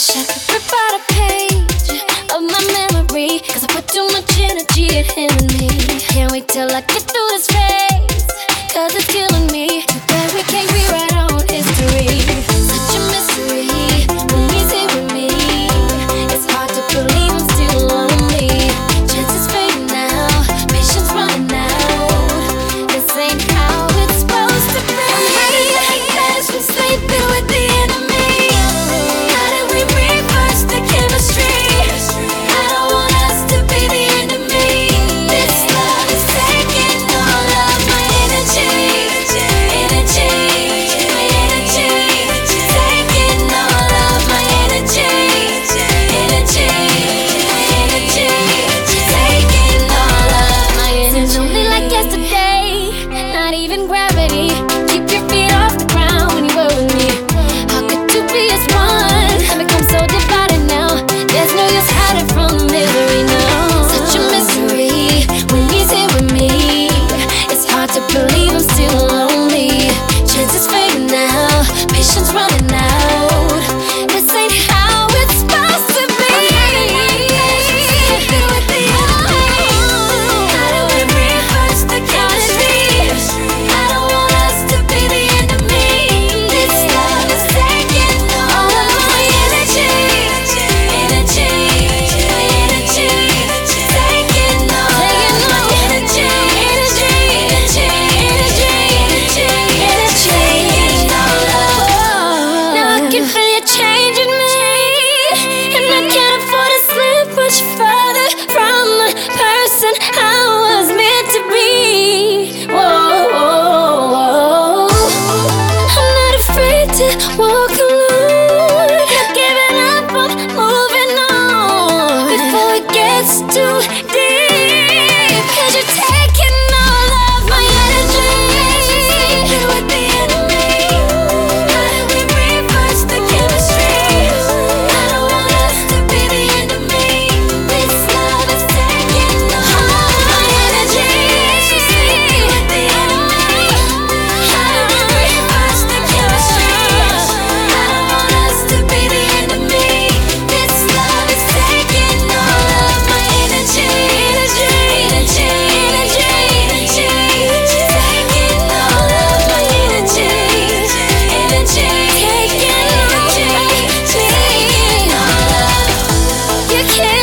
wish I could rip out a page of my memory. Cause I put too much energy in him and me. Can't wait till I get through this phase. Cause it's killing me. But we can't rewrite. walk alone. Not giving up, I'm moving on before it gets too. can't